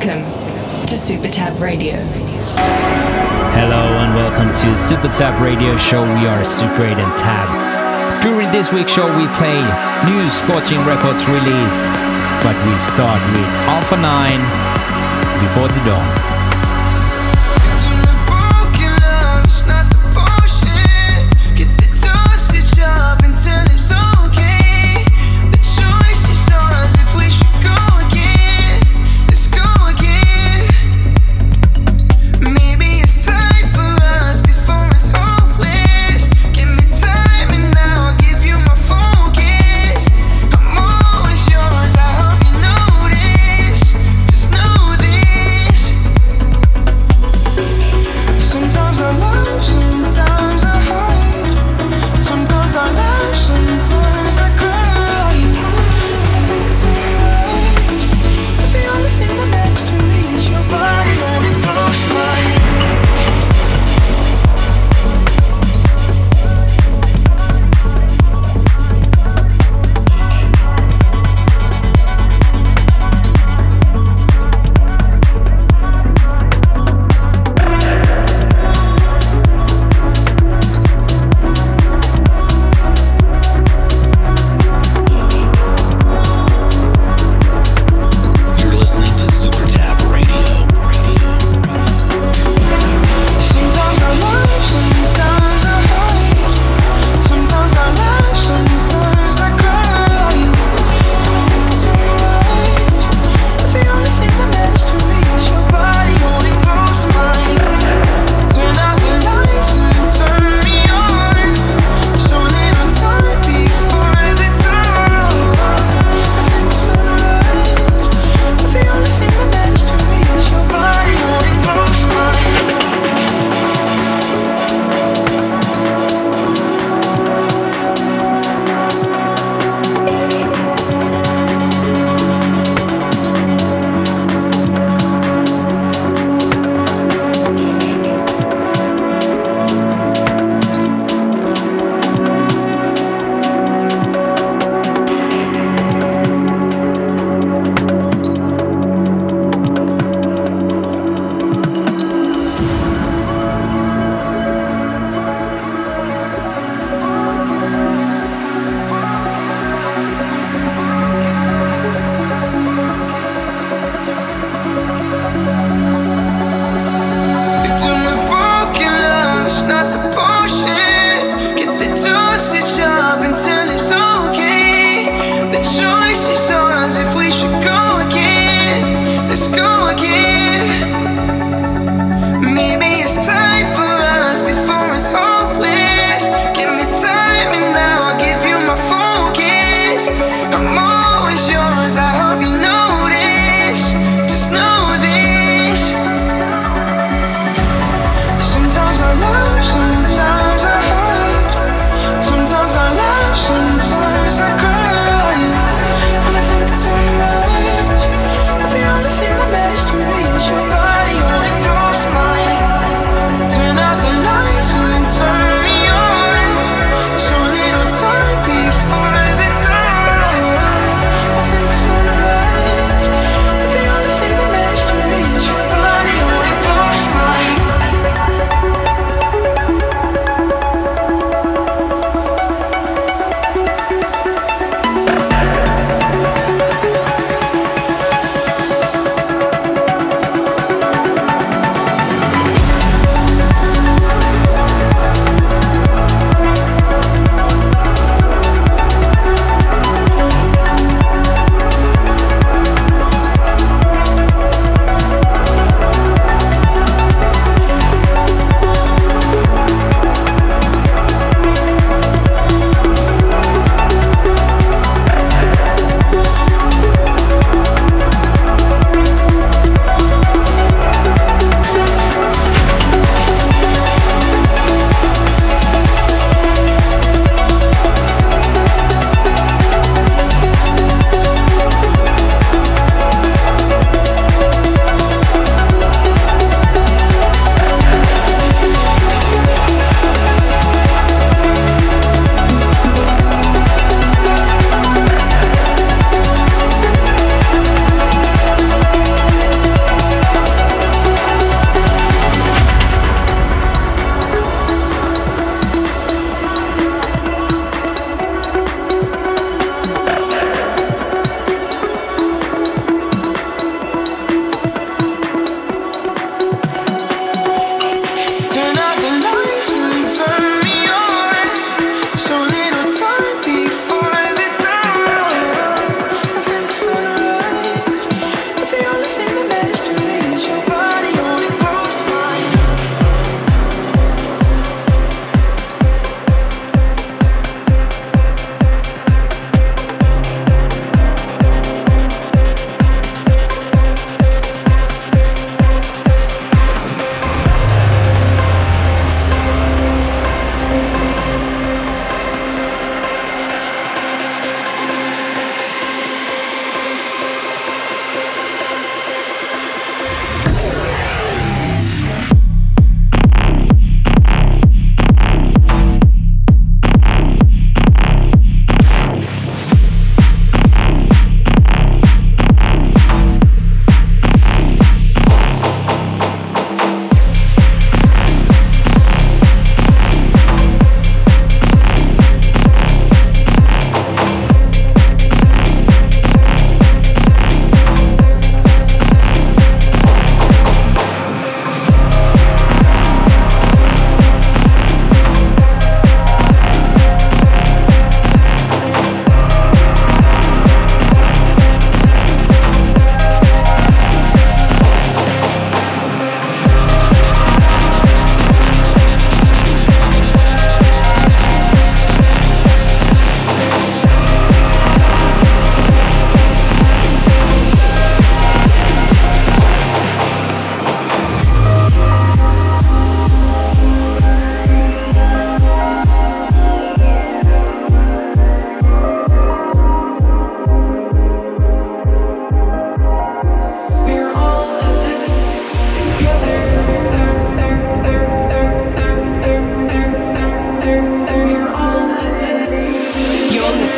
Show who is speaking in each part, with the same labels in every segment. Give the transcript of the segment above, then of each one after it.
Speaker 1: Welcome to Super Tab Radio.
Speaker 2: Hello and welcome to Super Tab Radio Show. We are Super 8 and Tab. During this week's show, we play new Scorching Records release, but we start with Alpha 9 before the dawn.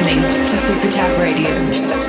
Speaker 3: listening to Super Tab Radio.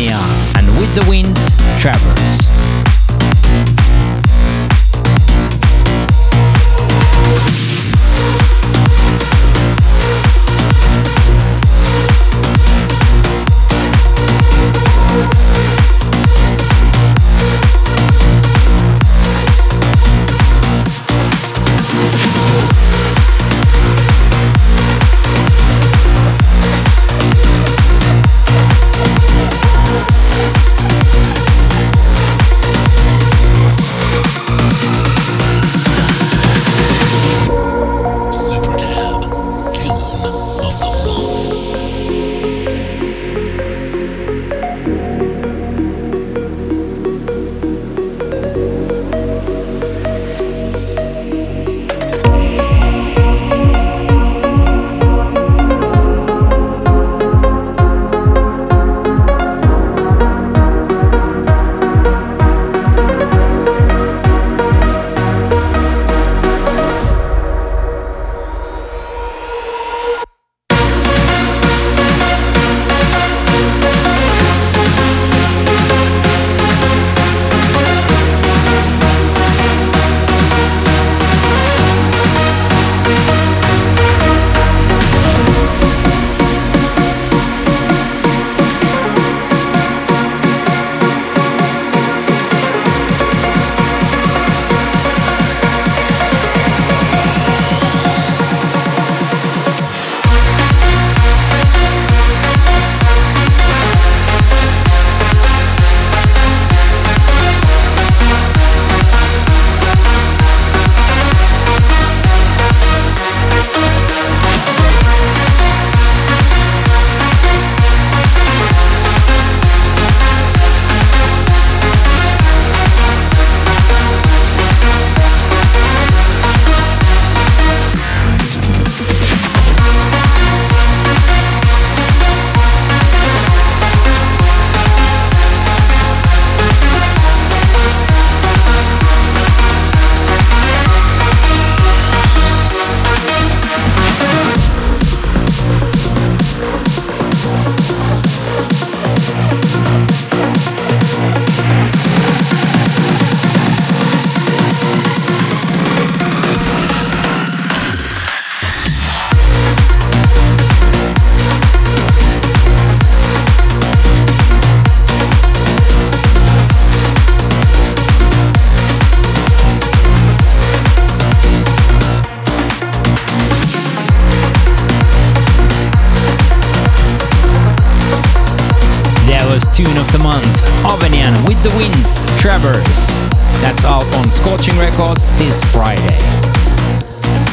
Speaker 3: And With the Winds Traverse.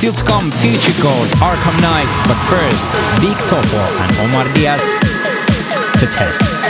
Speaker 3: Still to come, Future Code, Arkham Knights, but first, Big Topo and Omar Diaz to test.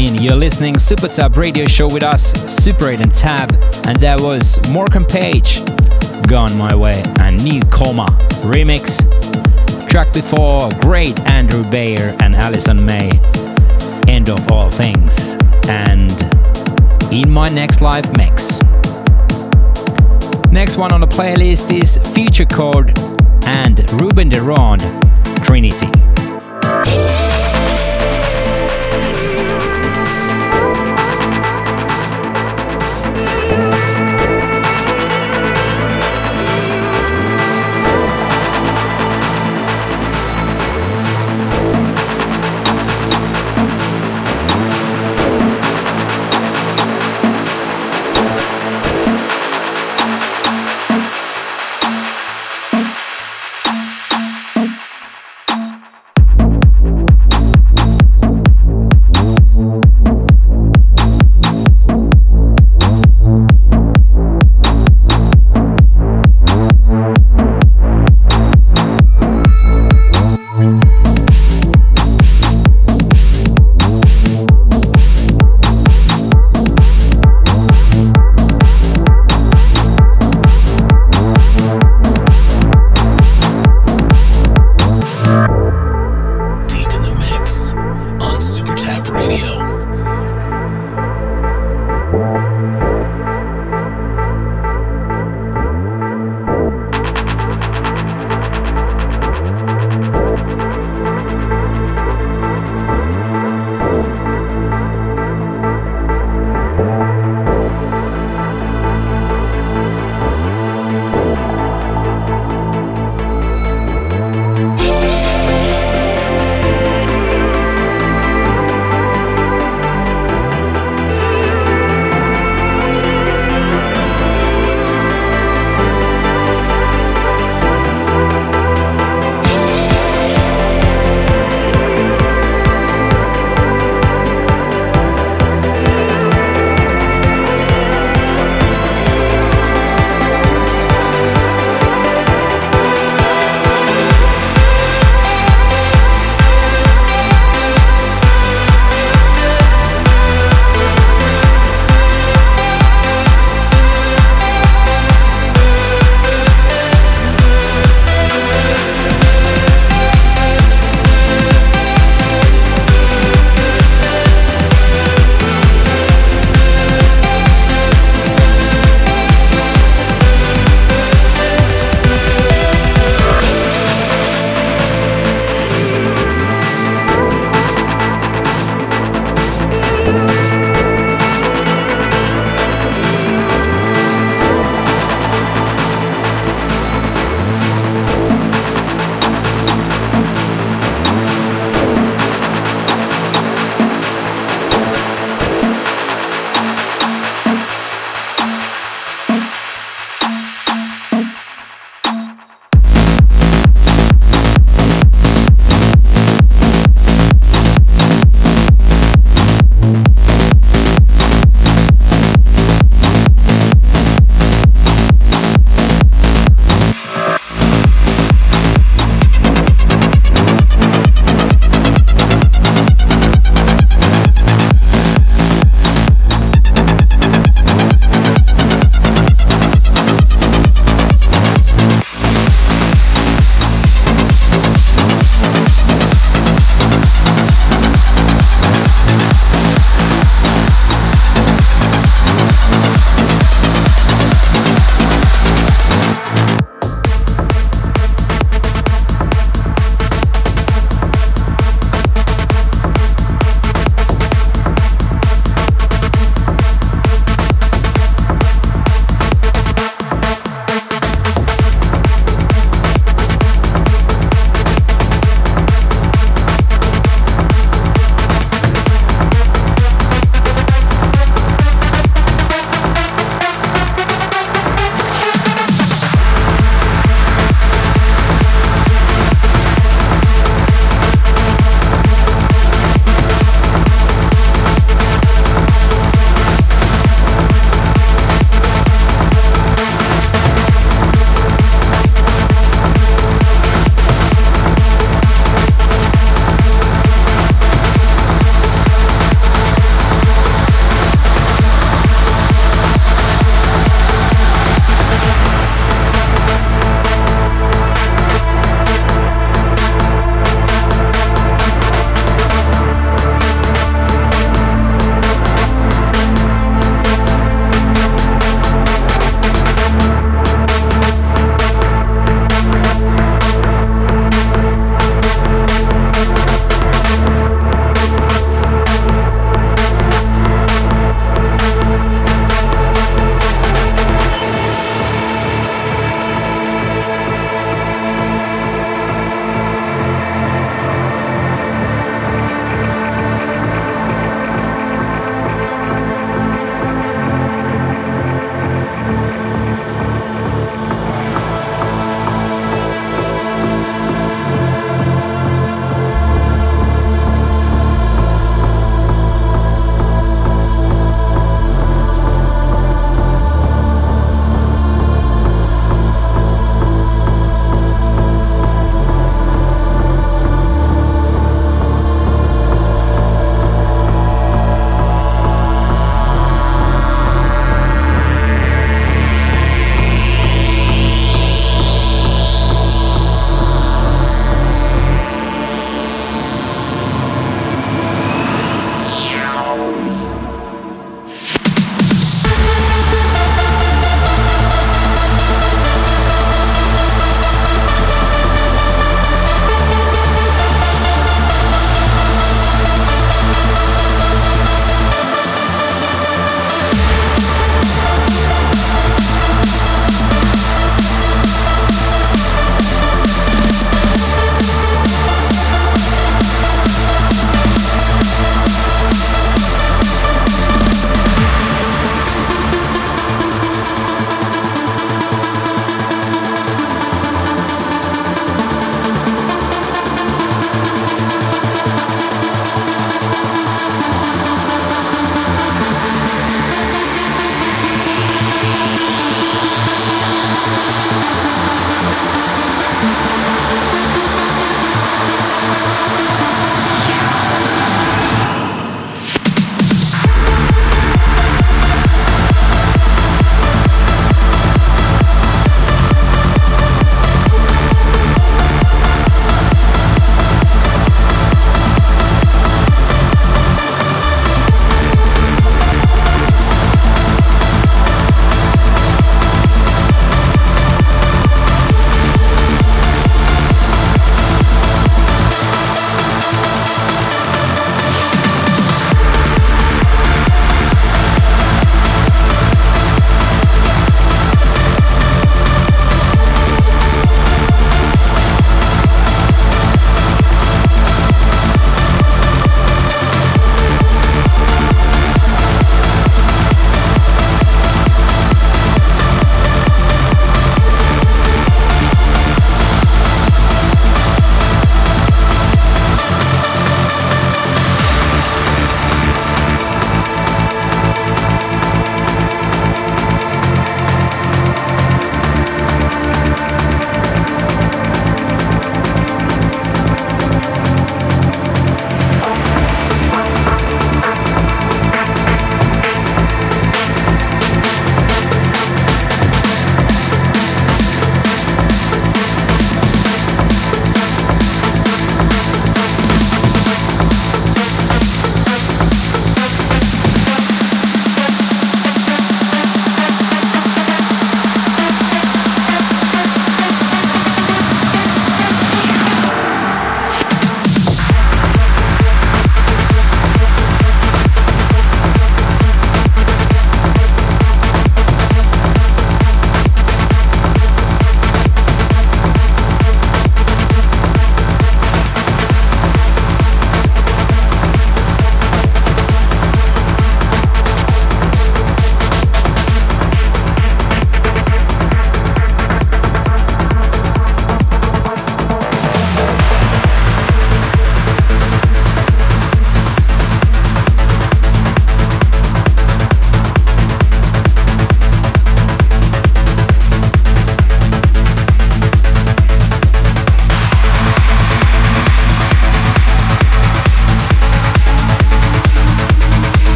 Speaker 3: In, you're listening Super Tab radio show with us, Super 8 and Tab, and that was Morgan Page, Gone My Way, and New Coma remix. Track before, great Andrew Bayer and Alison May, End of All Things, and in my next live mix. Next one on the playlist is Future Code and Ruben de Ronde, Trinity.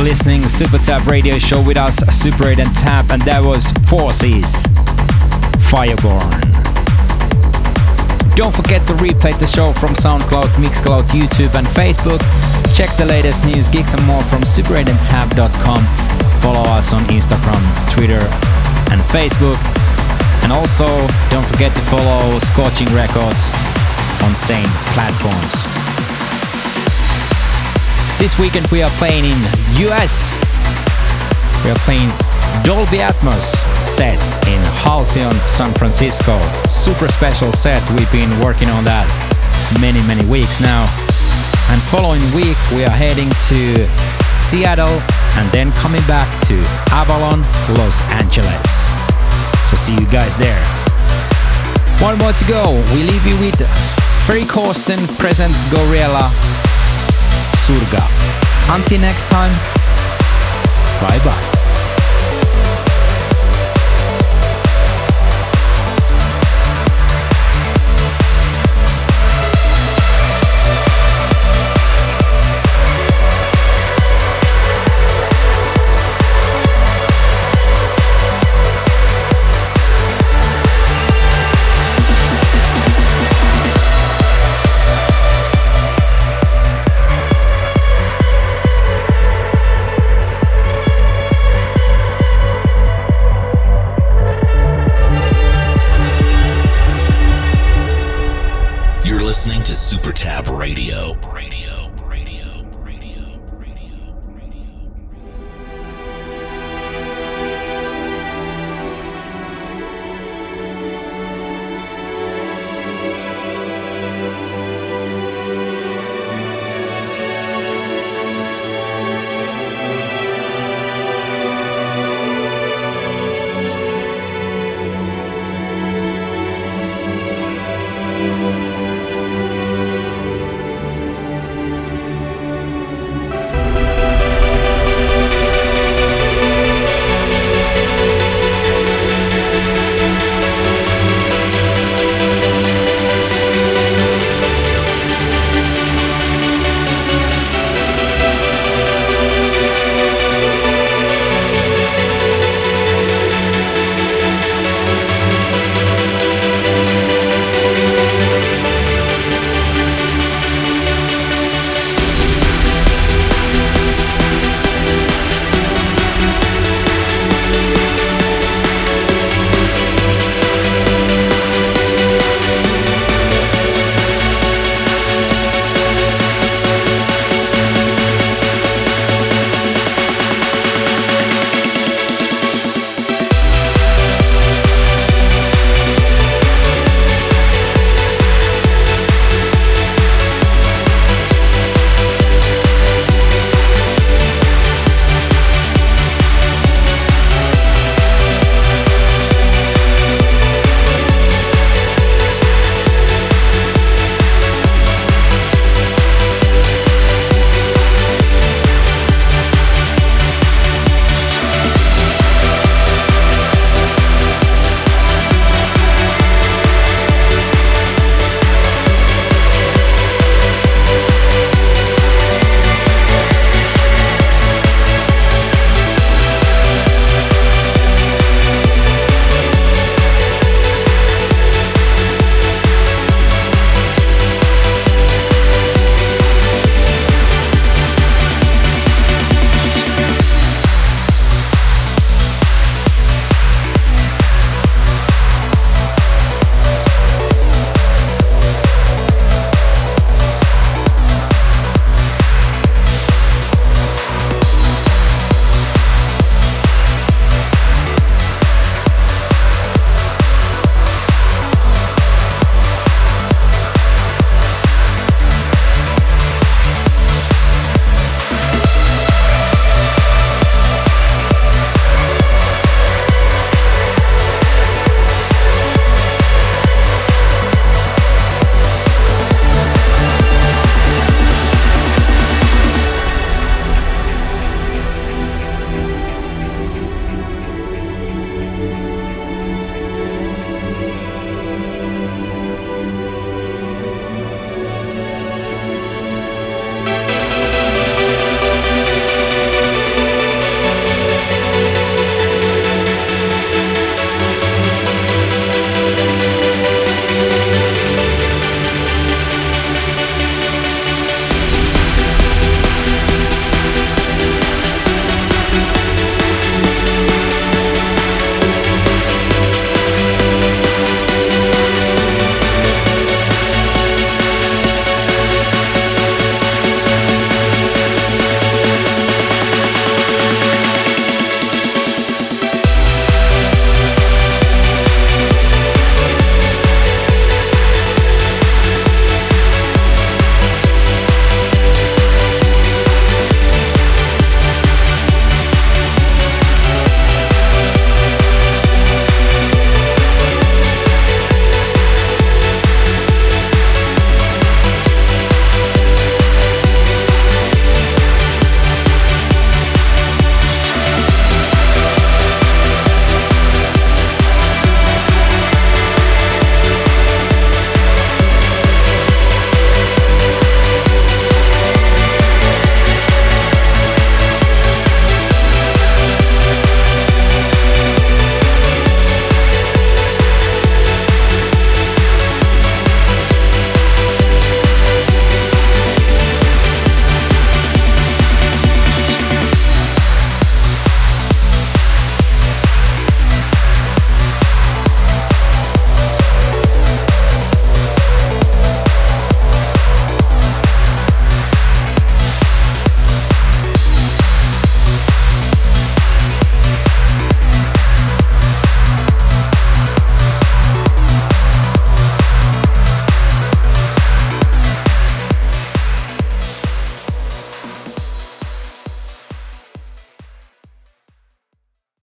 Speaker 3: You're listening Super Tab Radio Show with us, Super 8 and Tab, and that was Forces, Fireborn. Don't forget to replay the show from SoundCloud, Mixcloud, YouTube, and Facebook. Check the latest news, gigs, and more from super8andtab.com. Follow us on Instagram, Twitter, and Facebook. And also, don't forget to follow Scorching Records on same platforms. This weekend we are playing in US. We are playing Dolby Atmos set in Halcyon, San Francisco. Super special set. We've been working on that many, many weeks now. And following week we are heading to Seattle and then coming back to Avalon, Los Angeles. So see you guys there. One more to go. We leave you with Ferry Corsten presents Gouryella Surga. Until next time, bye bye.